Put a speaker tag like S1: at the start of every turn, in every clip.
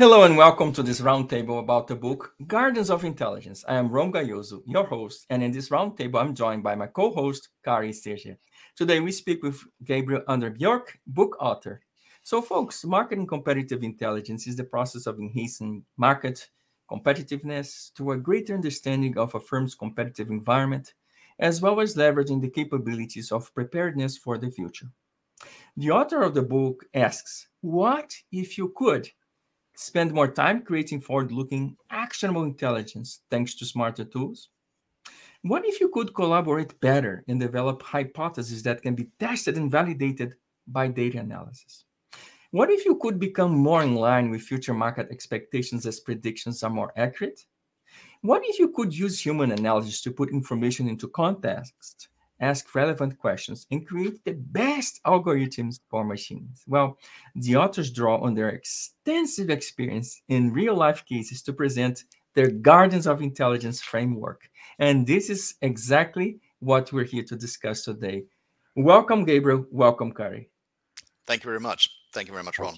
S1: Hello and welcome to this roundtable about the book Gardens of Intelligence. I am Rom Gayoso, your host, and in this roundtable, I'm joined by my co-host Kari Syrja. Today, we speak with Gabriel Anderbjörk, book author. So, folks, marketing competitive intelligence is the process of enhancing market competitiveness to a greater understanding of a firm's competitive environment, as well as leveraging the capabilities of preparedness for the future. The author of the book asks, What if you could? Spend more time creating forward looking, actionable intelligence thanks to smarter tools? What if you could collaborate better and develop hypotheses that can be tested and validated by data analysis? What if you could become more in line with future market expectations as predictions are more accurate? What if you could use human analysis to put information into context ask relevant questions, and create the best algorithms for machines. Well, the authors draw on their extensive experience in real life cases to present their Gardens of Intelligence framework. And this is exactly what we're here to discuss today. Welcome, Gabriel. Welcome, Kari.
S2: Thank you very much. Thank you very much, Rom.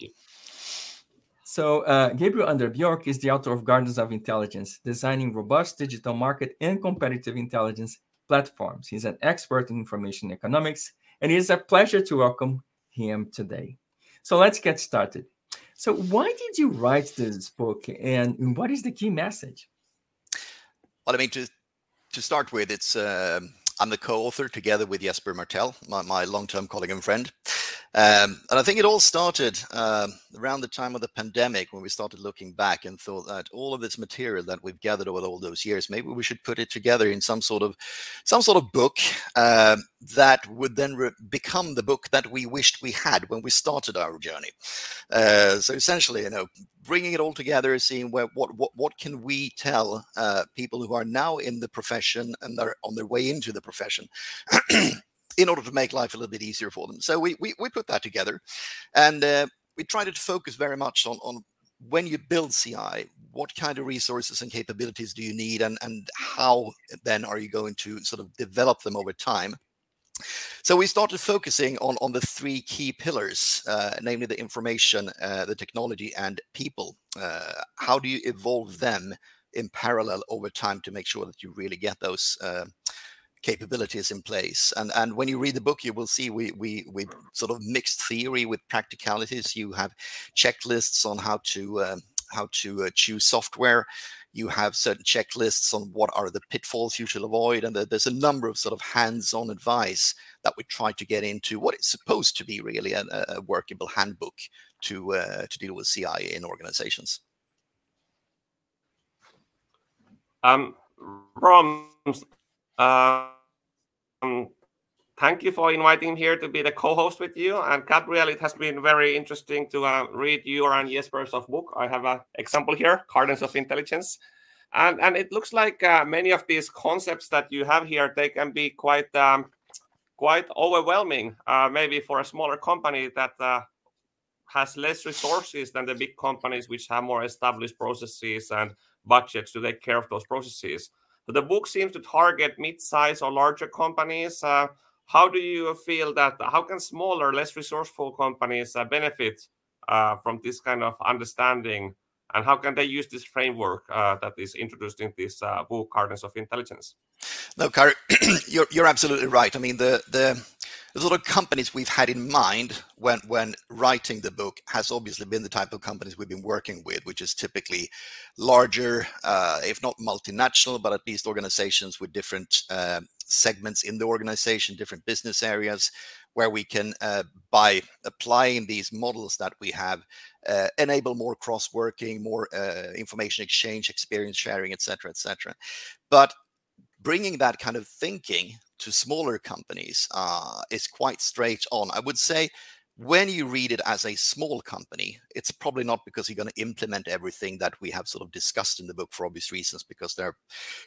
S1: So, uh, Gabriel Anderbjörk is the author of Gardens of Intelligence, designing robust digital market and competitive intelligence platforms. He's an expert in information economics, and it is a pleasure to welcome him today. So let's get started. So, why did you write this book, and what is the key message?
S2: Well, I mean, to to start with, it's uh, I'm the co-author together with Jesper Martell, my, my long-term colleague and friend. Um, and I think it all started uh, around the time of the pandemic when we started looking back and thought that all of this material that we've gathered over all those years, maybe we should put it together in some sort of some sort of book uh, that would then re- become the book that we wished we had when we started our journey. Uh, so essentially, you know, bringing it all together, seeing where, what what what can we tell uh, people who are now in the profession and are on their way into the profession. in order to make life a little bit easier for them. So we we, we put that together, and uh, we tried to focus very much on on when you build CI, what kind of resources and capabilities do you need, and and how then are you going to sort of develop them over time. So we started focusing on on the three key pillars, uh, namely the information, uh, the technology, and people. Uh, how do you evolve them in parallel over time to make sure that you really get those uh, capabilities in place. And and when you read the book, you will see we we we sort of mixed theory with practicalities. You have checklists on how to um, how to uh, choose software. You have certain checklists on what are the pitfalls you should avoid, and there's a number of sort of hands-on advice that we try to get into what is supposed to be really a, a workable handbook to uh, to deal with CI in organizations.
S3: Um, Rom, um, thank you for inviting me here to be the co-host with you. And Gabriel, it has been very interesting to uh, read your and Jesper's of book. I have an example here, Gardens of Intelligence. And, and it looks like uh, many of these concepts that you have here, they can be quite um, quite overwhelming, uh, maybe for a smaller company that uh, has less resources than the big companies which have more established processes and budgets to take care of those processes. But the book seems to target mid-size or larger companies. Uh, how do you feel that? How can smaller, less resourceful companies uh, benefit uh, from this kind of understanding? And how can they use this framework that is introduced in this book, Gardens of Intelligence?
S2: No, Kari, you're you're absolutely right. I mean, the the sort of companies we've had in mind when when writing the book has obviously been the type of companies we've been working with, which is typically larger, uh, if not multinational, but at least organizations with different uh, segments in the organization, different business areas, where we can, uh, by applying these models that we have, uh, enable more cross-working, more uh, information exchange, experience sharing, etc., etc. But bringing that kind of thinking to smaller companies uh, is quite straight on. I would say when you read it as a small company, it's probably not because you're going to implement everything that we have sort of discussed in the book for obvious reasons, because they're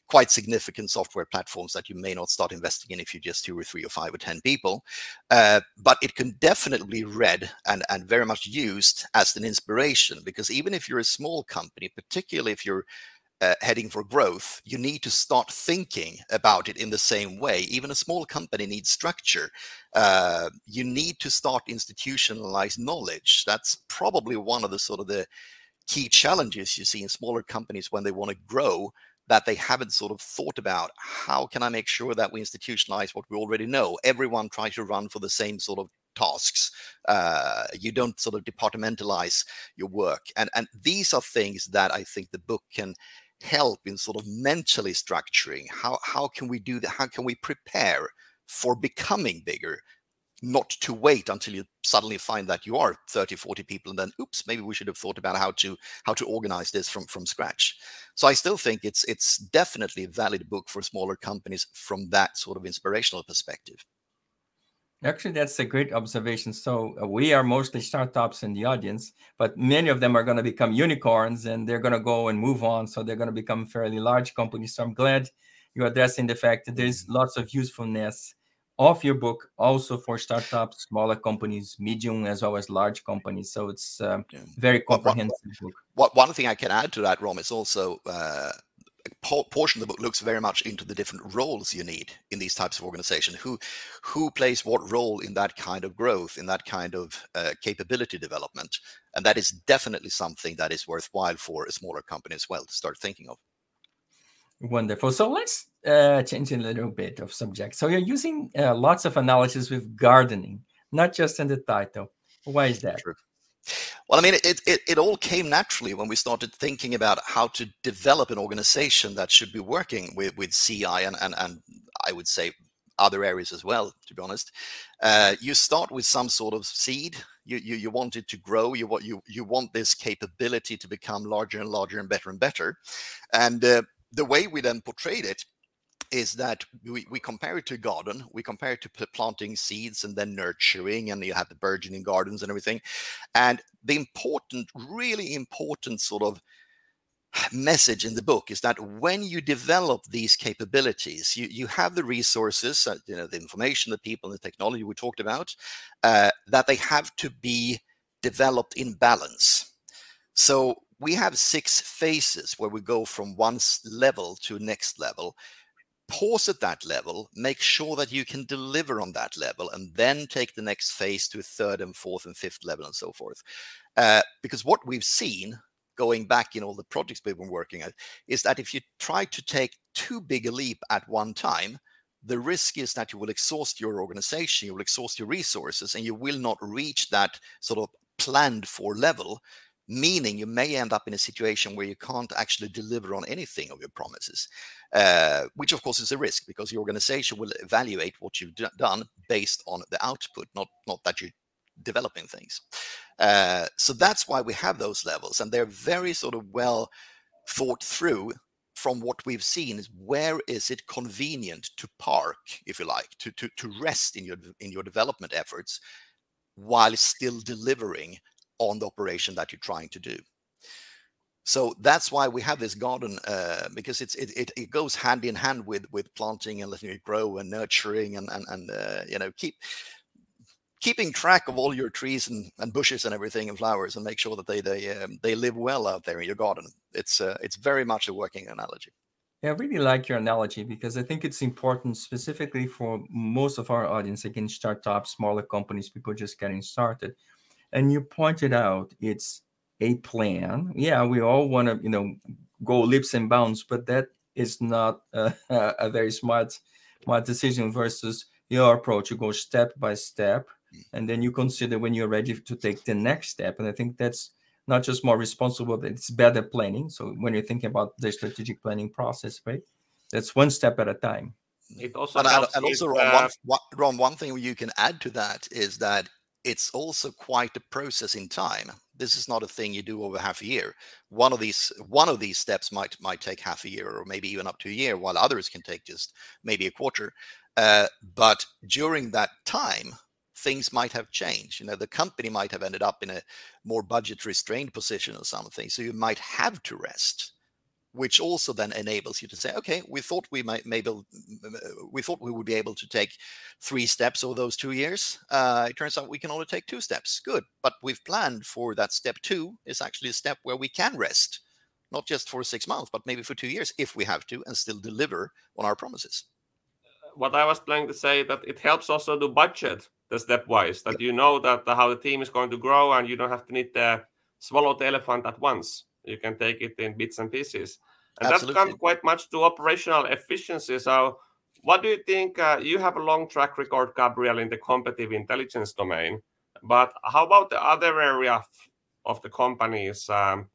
S2: quite significant software platforms that you may not start investing in if you're just two or three or five or 10 people. Uh, but it can definitely be read and, and very much used as an inspiration, because even if you're a small company, particularly if you're uh, heading for growth, you need to start thinking about it in the same way. Even a small company needs structure. Uh, you need to start institutionalize knowledge. That's probably one of the sort of the key challenges you see in smaller companies when they want to grow that they haven't sort of thought about how can i make sure that we institutionalize what we already know everyone tries to run for the same sort of tasks uh, you don't sort of departmentalize your work and and these are things that i think the book can help in sort of mentally structuring? How how can we do that how can we prepare for becoming bigger? Not to wait until you suddenly find that you are 30 40 people and then oops maybe we should have thought about how to how to organize this from from scratch. So i still think it's it's definitely a valid book for smaller companies from that sort of inspirational perspective
S1: Actually, that's a great observation. So uh, we are mostly startups in the audience, but many of them are going to become unicorns and they're going to go and move on. So they're going to become fairly large companies. So I'm glad you're addressing the fact that there's lots of usefulness of your book also for startups, smaller companies, medium as well as large companies. So it's yeah. very comprehensive
S2: book. What, one thing I can add to that, Rom, is also uh, portion of the book looks very much into the different roles you need in these types of organization. Who who plays what role in that kind of growth, in that kind of uh, capability development, and that is definitely something that is worthwhile for a smaller company as well to start thinking of.
S1: Wonderful. So let's uh, change a little bit of subject. So you're using uh, lots of analysis with gardening, not just in the title. Why is that? True.
S2: Well, I mean, it, it, it all came naturally when we started thinking about how to develop an organization that should be working with, with CI and, and, and I would say other areas as well, to be honest. Uh, you start with some sort of seed. You, you, you want it to grow. You want, you, you want this capability to become larger and larger and better and better. And uh, the way we then portrayed it is that we, we compare it to garden. We compare it to planting seeds and then nurturing and you have the burgeoning gardens and everything. And the important really important sort of message in the book is that when you develop these capabilities you, you have the resources uh, you know the information the people and the technology we talked about uh, that they have to be developed in balance. So we have six phases where we go from one level to next level pause at that level make sure that you can deliver on that level and then take the next phase to a third and fourth and fifth level and so forth. Uh, because what we've seen going back in all the projects we've been working at is that if you try to take too big a leap at one time the risk is that you will exhaust your organization you will exhaust your resources and you will not reach that sort of planned for level meaning you may end up in a situation where you can't actually deliver on anything of your promises, uh, which of course is a risk because the organization will evaluate what you've d- done based on the output, not not that you're developing things. Uh, so that's why we have those levels, and they're very sort of well thought through. From what we've seen is where is it convenient to park, if you like, to to to rest in your in your development efforts, while still delivering on the operation that you're trying to do. So that's why we have this garden uh, because it, it, it goes hand in hand with with planting and letting it grow and nurturing and and, and uh, you know keep keeping track of all your trees and, and bushes and everything and flowers and make sure that they they um, they live well out there in your garden. It's uh, it's very much a working analogy.
S1: Yeah, I really like your analogy because I think it's important specifically for most of our audience, again, startups, smaller companies, people just getting started and you pointed out it's a plan. Yeah we all want to you know go leaps and bounds but that is not a, a very smart smart decision versus your approach. You go step by step and then you consider when you're ready to take the next step. And i think that's not just more responsible but it's better planning. So when you're thinking about the strategic planning process right that's one step at a time.
S2: It also and, and also Rom, uh, one, Rom, one thing you can add to that is that it's also quite a process in time. This is not a thing you do over half a year. One of these one of these steps might might take half a year or maybe even up to a year, while others can take just maybe a quarter. Uh, but during that time, things might have changed. You know, the company might have ended up in a more budget restrained position or something. So you might have to rest which also then enables you to say, okay, we thought we might maybe we thought we would be able to take three steps over those two years. Uh, it turns out we can only take two steps. Good, but we've planned for that step two is actually a step where we can rest, not just for six months, but maybe for two years if we have to, and still deliver on our promises.
S3: What I was planning to say that it helps also to budget the stepwise that you know that how the team is going to grow and you don't have to need to swallow the elephant at once. You can take it in bits and pieces. And
S2: Absolutely.
S3: that comes quite much to operational efficiency. So, what do you think? Uh, you have a long track record, Gabriel, in the competitive intelligence domain. But how about the other area of the companies? Um,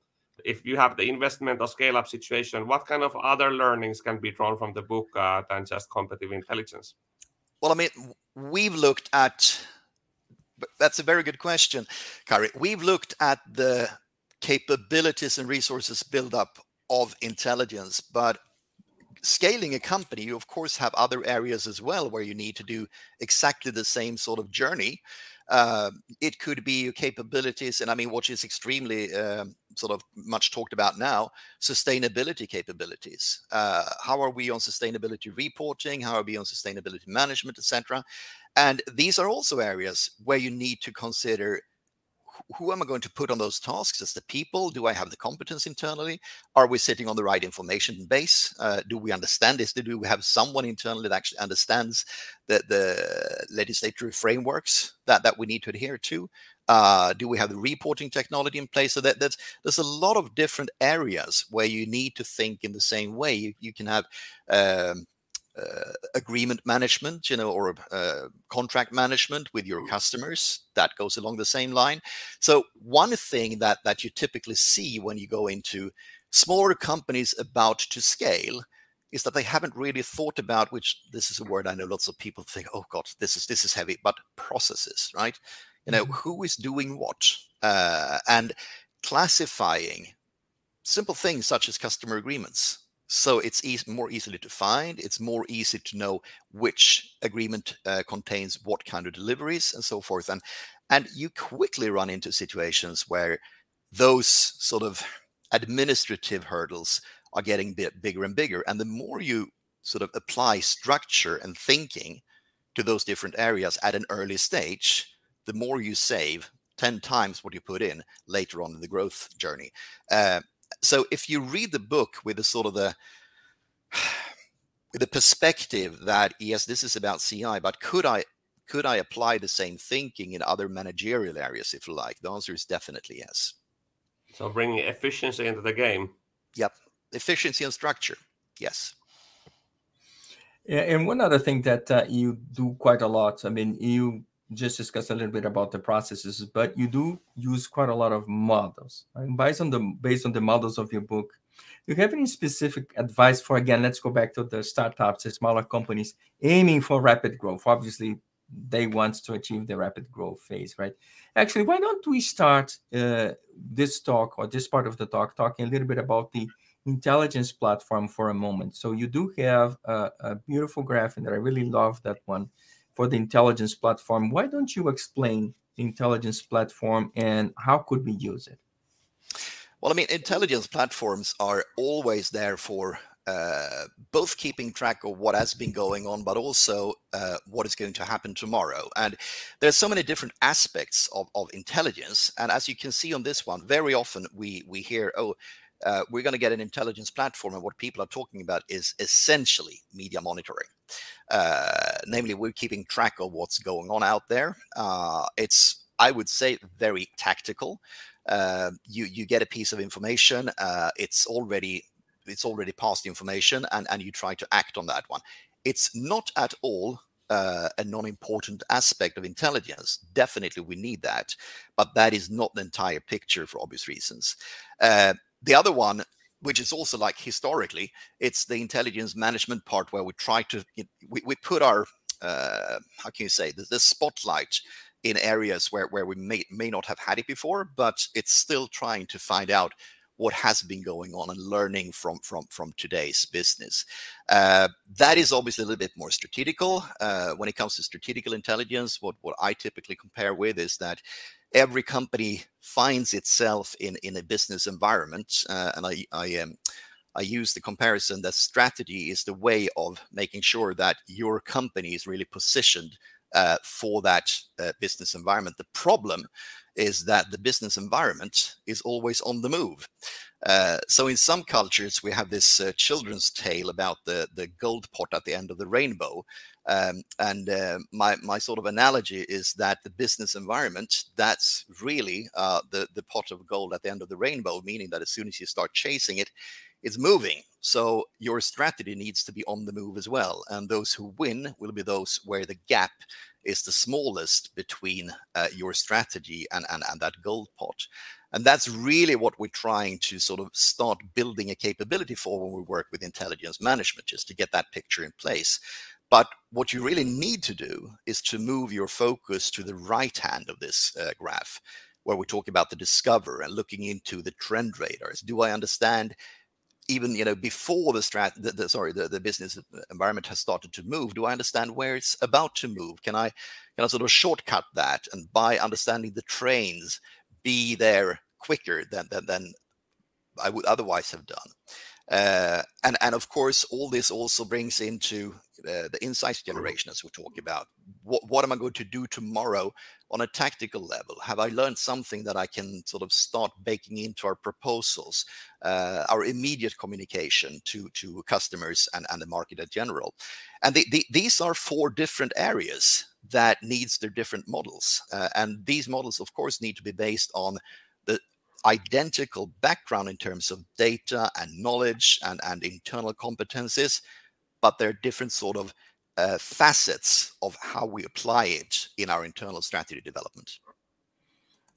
S3: if you have the investment or scale up situation, what kind of other learnings can be drawn from the book uh, than just competitive intelligence?
S2: Well, I mean, we've looked at that's a very good question, Kari. We've looked at the capabilities and resources build up of intelligence, but scaling a company, you of course have other areas as well where you need to do exactly the same sort of journey. Uh, it could be your capabilities, and I mean, what is extremely um, sort of much talked about now, sustainability capabilities. Uh, how are we on sustainability reporting? How are we on sustainability management, etc. And these are also areas where you need to consider who am I going to put on those tasks as the people? Do I have the competence internally? Are we sitting on the right information base? Uh, do we understand this? Do we have someone internally that actually understands the, the legislative frameworks that, that we need to adhere to? Uh, do we have the reporting technology in place? So that that's, there's a lot of different areas where you need to think in the same way. You, you can have um, uh, agreement management, you know, or uh, contract management with your customers. That goes along the same line. So one thing that that you typically see when you go into smaller companies about to scale is that they haven't really thought about which this is a word I know lots of people think, oh God, this is this is heavy, but processes, right? You know, mm-hmm. who is doing what, uh, and classifying simple things such as customer agreements so it's easy, more easily to find. It's more easy to know which agreement uh, contains what kind of deliveries and so forth. And and you quickly run into situations where those sort of administrative hurdles are getting bit bigger and bigger. And the more you sort of apply structure and thinking to those different areas at an early stage, the more you save 10 times what you put in later on in the growth journey. Uh, so if you read the book with the sort of the with the perspective that yes, this is about CI, but could I could I apply the same thinking in other managerial areas, if you like? The answer is definitely yes.
S3: So bringing efficiency into the game.
S2: Yep, efficiency and structure. Yes.
S1: Yeah, and one other thing that uh, you do quite a lot. I mean, you just discuss a little bit about the processes, but you do use quite a lot of models. Right? Based on the based on the models of your book, do you have any specific advice for again? Let's go back to the startups, the smaller companies aiming for rapid growth. Obviously, they want to achieve the rapid growth phase, right? Actually, why don't we start uh, this talk or this part of the talk talking a little bit about the intelligence platform for a moment? So you do have a, a beautiful graph, and I really love that one for the intelligence platform. Why don't you explain the intelligence platform and how could we use it?
S2: Well, I mean, intelligence platforms are always there for uh, both keeping track of what has been going on, but also uh, what is going to happen tomorrow. And there's so many different aspects of, of intelligence. And as you can see on this one, very often we we hear, oh, uh, we're going to get an intelligence platform, and what people are talking about is essentially media monitoring. Uh, namely, we're keeping track of what's going on out there. Uh, it's, I would say, very tactical. Uh, you you get a piece of information. Uh, it's already it's already past information, and and you try to act on that one. It's not at all uh, a non-important aspect of intelligence. Definitely, we need that, but that is not the entire picture for obvious reasons. Uh, the other one which is also like historically it's the intelligence management part where we try to we, we put our uh, how can you say the, the spotlight in areas where, where we may, may not have had it before but it's still trying to find out what has been going on and learning from from from today's business. Uh, that is obviously a little bit more strategical. Uh, when it comes to strategical intelligence what what i typically compare with is that every company finds itself in in a business environment, uh, and I I um, I use the comparison that strategy is the way of making sure that your company is really positioned uh, for that uh, business environment. The problem is that the business environment is always on the move. Uh, so in some cultures, we have this uh, children's tale about the, the gold pot at the end of the rainbow. Um, and uh, my, my sort of analogy is that the business environment, that's really uh, the, the pot of gold at the end of the rainbow, meaning that as soon as you start chasing it, it's moving. So your strategy needs to be on the move as well. And those who win will be those where the gap is the smallest between uh, your strategy and, and, and that gold pot. And that's really what we're trying to sort of start building a capability for when we work with intelligence management, just to get that picture in place. But what you really need to do is to move your focus to the right hand of this uh, graph, where we talk about the discover and looking into the trend radars. Do I understand even you know before the strat the, the, sorry the, the business environment has started to move do i understand where it's about to move? Can i can i sort of shortcut that and by understanding the trains be there quicker than than, than i would otherwise have done? Uh, and and of course all this also brings into uh, the insights generation as we talk about. What, what am i going to do tomorrow on a tactical level? Have i learned something that i can sort of start baking into our proposals uh, our immediate communication to to customers and, and the market in general? And the, the, these are four different areas that needs their different models uh, and these models of course need to be based on the identical background in terms of data and knowledge and, and internal competencies but there are different sort of uh, facets of how we apply it in our internal strategy development.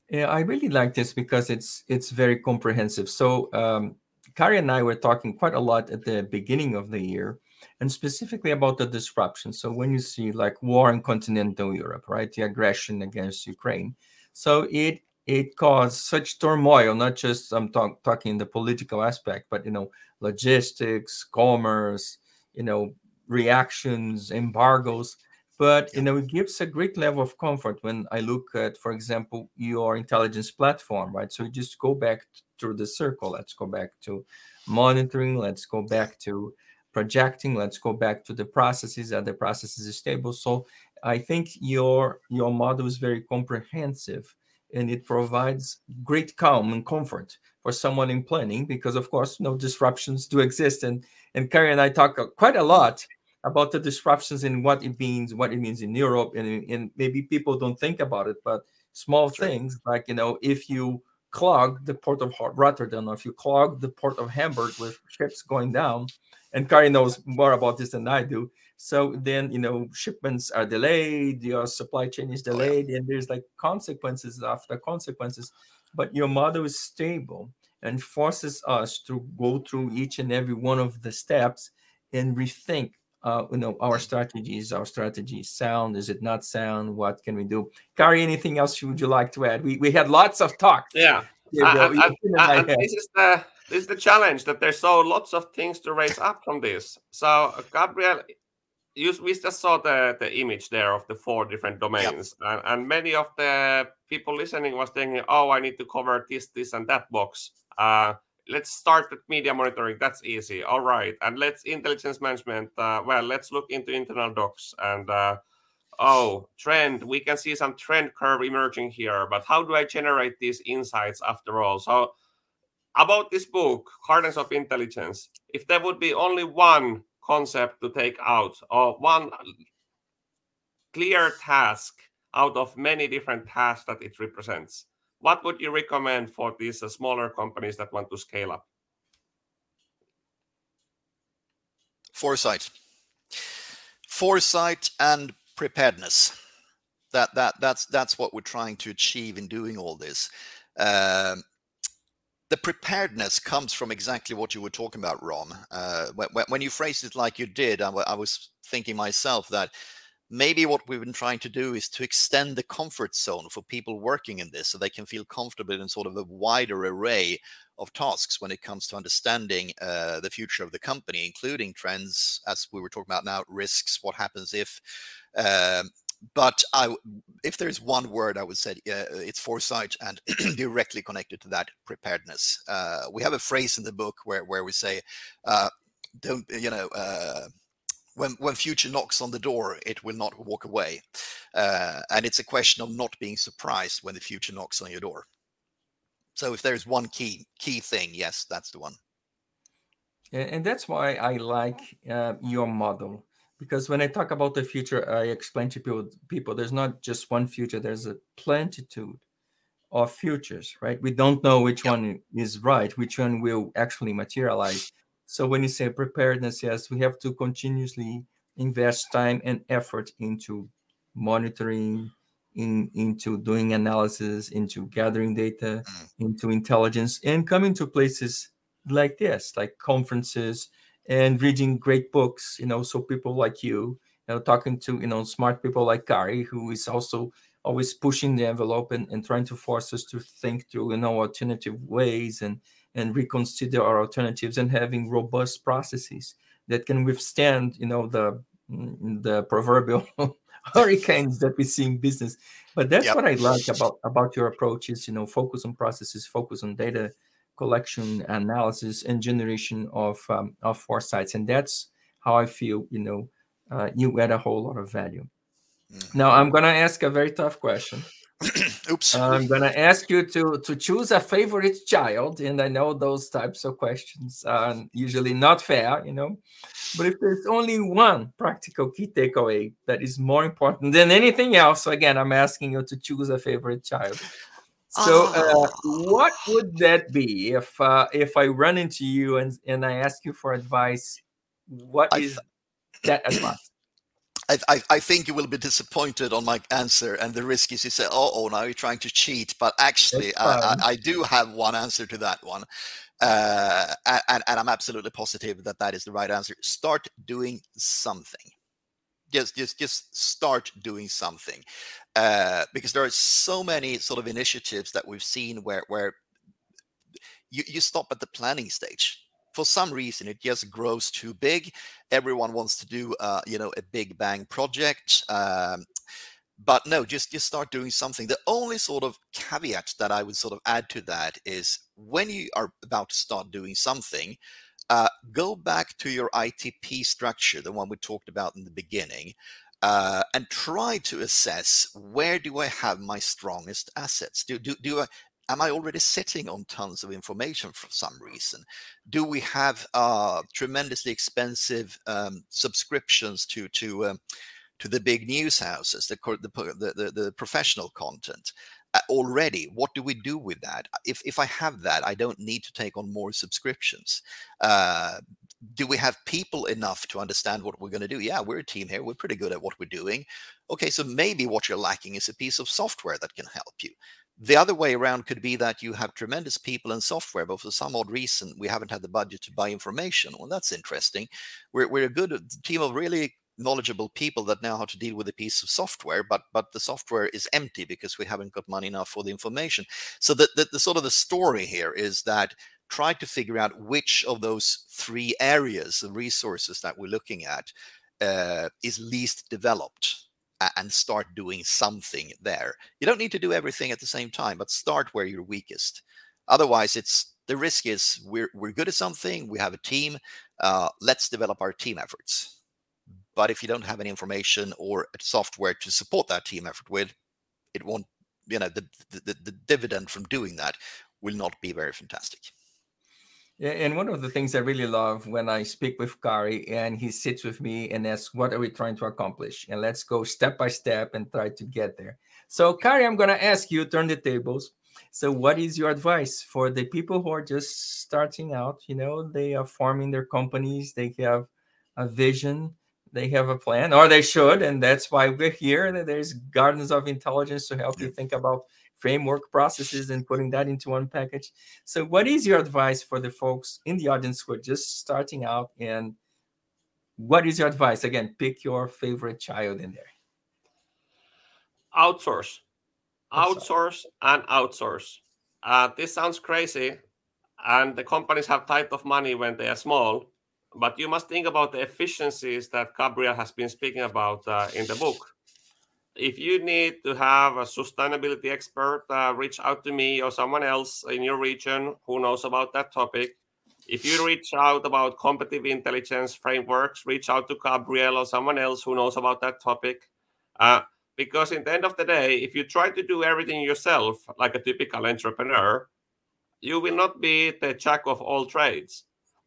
S1: Yeah, I really like this because it's it's very comprehensive. So um, Kari and I were talking quite a lot at the beginning of the year, and specifically about the disruption. So when you see like war in continental Europe, right, the aggression against Ukraine, so it it caused such turmoil. Not just I'm talk, talking the political aspect, but you know logistics, commerce, you know reactions, embargoes. But you know, it gives a great level of comfort when I look at, for example, your intelligence platform, right? So just go back through the circle. Let's go back to monitoring. Let's go back to projecting. Let's go back to the processes. That the processes is stable. So I think your your model is very comprehensive and it provides great calm and comfort for someone in planning because of course no disruptions do exist and and Kari and I talk uh, quite a lot about the disruptions and what it means, what it means in Europe, and, and maybe people don't think about it, but small things like you know if you clog the port of Rotterdam or if you clog the port of Hamburg with ships going down, and Kari knows more about this than I do. So then you know shipments are delayed, your supply chain is delayed, and there's like consequences after consequences. But your model is stable and forces us to go through each and every one of the steps and rethink uh, you know our strategies. Our strategy sound is it not sound? What can we do? Kari anything else would you like to add? We, we had lots of talk.
S3: Yeah. I, I, I, this is the this is the challenge that there's so lots of things to raise up from this. So gabriel you, we just saw the, the image there of the four different domains yep. and, and many of the people listening was thinking oh i need to cover this this and that box uh, let's start with media monitoring. That's easy. All right. And let's intelligence management. Uh, well, let's look into internal docs and uh, oh, trend. We can see some trend curve emerging here. But how do I generate these insights after all? So, about this book, Gardens of Intelligence, if there would be only one concept to take out or one clear task out of many different tasks that it represents, what would you recommend for these uh, smaller companies that want to scale up?
S2: Foresight. Foresight and preparedness. That that that's that's what we're trying to achieve in doing all this. Um, the preparedness comes from exactly what you were talking about, Rom. Uh, when, when, you phrased it like you did, I, I was thinking myself that maybe what we've been trying to do is to extend the comfort zone for people working in this so they can feel comfortable in sort of a wider array of tasks when it comes to understanding uh, the future of the company, including trends, as we were talking about now, risks, what happens if. Um, but I, if there's one word, I would say uh, it's foresight and directly connected to that preparedness. Uh, we have a phrase in the book where, where we say, uh, don't, you know, uh, when when future knocks on the door, it will not walk away, uh, and it's a question of not being surprised when the future knocks on your door. So if there's one key key thing, yes, that's the one.
S1: And that's why I like uh, your model because when I talk about the future, I explain to people, people there's not just one future, there's a plentitude of futures, right? We don't know which one is right, which one will actually materialize. So when you say preparedness, yes, we have to continuously invest time and effort into monitoring, in, into doing analysis, into gathering data, mm. into intelligence, and coming to places like this, like conferences, and reading great books you know so people like you you know talking to you know smart people like Kari who is also always pushing the envelope and, and trying to force us to think through you know alternative ways and and reconsider our alternatives and having robust processes that can withstand you know the mm, the proverbial hurricanes that we see in business but that's yep. what i like about about your approach is you know focus on processes focus on data collection analysis and generation of um, of foresights. And that's how i feel you know uh, you add a whole lot of value. Mm-hmm. now i'm going to ask a very tough question.
S2: Oops.
S1: I'm going to ask you to to choose a favorite child and i know those types of questions are usually not fair you know but if there's only one practical key takeaway that is more important than anything else so again i'm asking you to choose a favorite child so, uh, oh. what would that be if uh, if I run into you and and I ask you for advice? What is that advice?
S2: I, I, I, think you will be disappointed on my answer, and the risk is you say, "Oh, oh, now you're trying to cheat." But actually, I, I, I, do have one answer to that one, uh, and, and I'm absolutely positive that that is the right answer. Start doing something just just just start doing something uh, because there are so many sort of initiatives that we've seen where where you, you stop at the planning stage. For some reason it just grows too big. Everyone wants to do uh, you know a big bang project um, but no just just start doing something. The only sort of caveat that i would sort of add to that is when you are about to start doing something uh, go back to your ITP structure, the one we talked about in the beginning, uh, and try to assess where do I have my strongest assets? Do, do, do I, am I already sitting on tons of information for some reason? Do we have uh, tremendously expensive um, subscriptions to to um, to the big news houses, the, the, the, the professional content? Already what do we do with that? If if i have that i don't need to take on more subscriptions. Uh, do we have people enough to understand what we're going to do? Yeah we're a team here. We're pretty good at what we're doing. Okay so maybe what you're lacking is a piece of software that can help you. The other way around could be that you have tremendous people and software, but for some odd reason, we haven't had the budget to buy information. Well, that's interesting. We're, we're a good team of really knowledgeable people that know how to deal with a piece of software but but the software is empty because we haven't got money enough for the information. So the, the, the sort of the story here is that try to figure out which of those three areas of resources that we're looking at uh, is least developed and start doing something there. You don't need to do everything at the same time but start where you're weakest. Otherwise it's the risk is we're, we're good at something we have a team uh, let's develop our team efforts but if you don't have any information or software to support that team effort with, it won't, you know, the, the, the dividend from doing that will not be very fantastic.
S1: Yeah, and one of the things I really love when I speak with Kari and he sits with me and asks, What are we trying to accomplish? And let's go step by step and try to get there. So, Kari, I'm going to ask you, turn the tables. So, what is your advice for the people who are just starting out? You know, they are forming their companies, they have a vision, they have a plan, or they should, and that's why we're here. There's Gardens of Intelligence to help you think about framework processes and putting that into one package. So, what is your advice for the folks in the audience who are just starting out? And what is your advice? Again, pick your favorite child in there.
S3: Outsource, outsource, and outsource. Uh, this sounds crazy, and the companies have tight of money when they are small but you must think about the efficiencies that Gabriel has been speaking about uh, in the book. If you need to have a sustainability expert, uh, reach out to me or someone else in your region who knows about that topic. if you reach out about competitive intelligence frameworks, reach out to Gabriel or someone else who knows about that topic. Uh, because in the end of the day, if you try to do everything yourself, like a typical entrepreneur, you will not be the jack of all trades.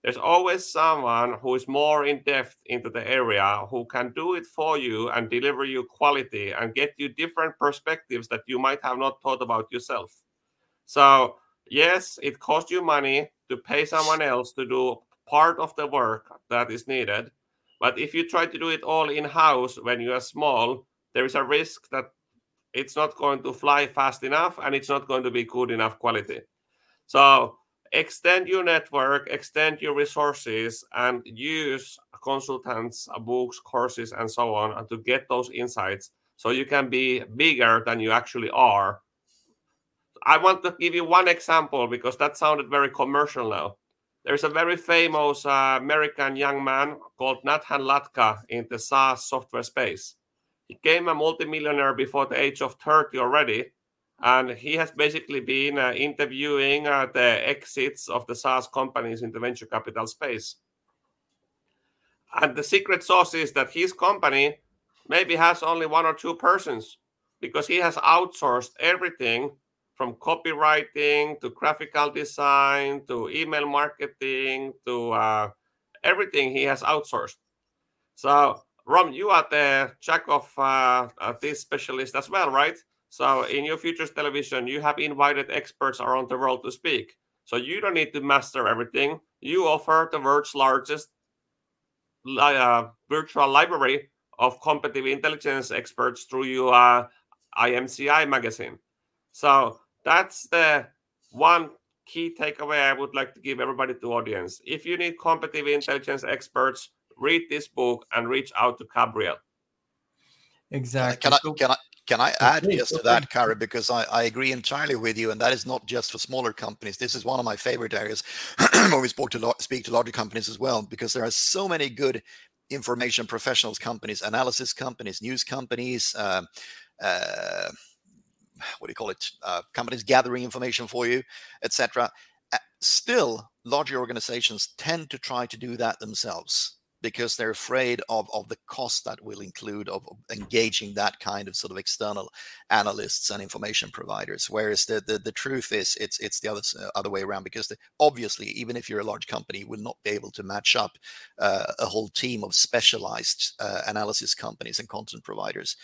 S3: There's always someone who is more in depth into the area who can do it for you and deliver you quality and get you different perspectives that you might have not thought about yourself. So, yes, it costs you money to pay someone else to do part of the work that is needed. But if you try to do it all in house when you are small, there is a risk that it's not going to fly fast enough and it's not going to be good enough quality. So extend your network, extend your resources, and use consultants, books, courses, and so on to get those insights so you can be bigger than you actually are. I want to give you one example because that sounded very commercial now. There's a very famous uh, American young man called Nathan Latka in the SaaS software space. He became a multimillionaire before the age of 30 already. And he has basically been uh, interviewing uh, the exits of the SaaS companies in the venture capital space. And the secret sauce is that his company maybe has only one or two persons because he has outsourced everything from copywriting to graphical design to email marketing to uh, everything he has outsourced. So Rom, you are the jack of uh, uh, this specialist as well, right? So in your futures television, you have invited experts around the world to speak. So you don't need to master everything. You offer the world's largest uh, virtual library of competitive intelligence experts through your uh, IMCI magazine. So that's the one key takeaway I would like to give everybody to audience. If you need competitive intelligence experts, read this book and reach out to Gabriel.
S1: Exactly.
S2: Can I, can I, can I add okay, just to that, Kari, because I, I agree entirely with you, and that is not just for smaller companies. This is one of my favorite areas when we spoke to speak to larger companies as well, because there are so many good information professionals companies, analysis companies, news companies, uh, uh, what do you call it? Uh, companies gathering information for you, etc. Still, larger organizations tend to try to do that themselves because they're afraid of, of the cost that will include of, engaging that kind of sort of external analysts and information providers. Whereas the the, the truth is it's it's the other uh, other way around because the, obviously even if you're a large company you will not be able to match up uh, a whole team of specialized uh, analysis companies and content providers.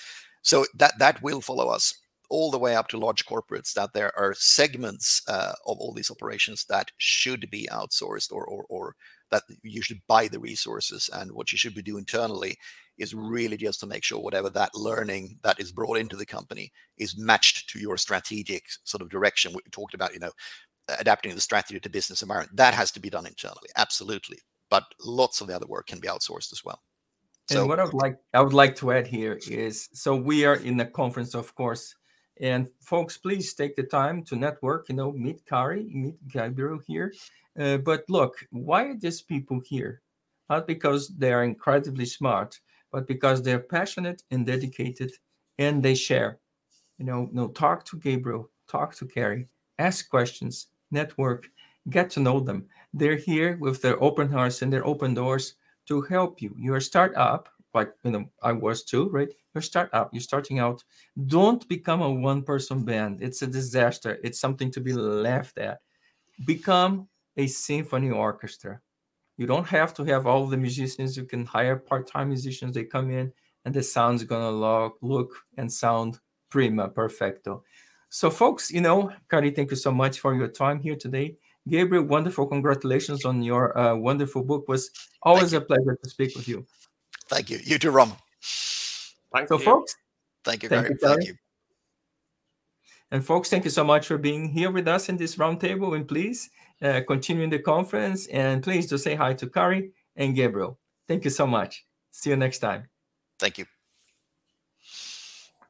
S2: So that that will follow us all the way up to large corporates that there are segments uh, of all these operations that should be outsourced or, or, or that you should buy the resources and what you should be doing internally is really just to make sure whatever that learning that is brought into the company is matched to your strategic sort of direction we talked about you know adapting the strategy to business environment. That has to be done internally absolutely but lots of the other work can be outsourced as well.
S1: And so, what I would like I would like to add here is so we are in a conference, of course, and folks, please take the time to network. You know, meet Kari, meet Gabriel here, uh, but look, why are these people here? Not because they are incredibly smart, but because they're passionate and dedicated and they share. You know, no, talk to Gabriel, talk to Kari, ask questions, network, get to know them. They're here with their open hearts and their open doors to help you. You're a startup, like you know, I was too, right? You're a startup, you're starting out. Don't become a one-person band. It's a disaster. It's something to be laughed at. Become a symphony orchestra. You don't have to have all the musicians. You can hire part-time musicians. They come in, and the sound's gonna look, look and sound prima perfecto. So, folks, you know, Kari, thank you so much for your time here today. Gabriel, wonderful. Congratulations on your uh, wonderful book. It was always a pleasure to speak with you.
S2: Thank you. You too, Rom.
S3: Thank
S1: so,
S3: you.
S1: folks.
S2: Thank you. Thank you, thank you.
S1: And folks, thank you so much for being here with us in this roundtable. And please uh, continuing the conference. And please do say hi to Kari and Gabriel. Thank you so much. See you next time.
S2: Thank you.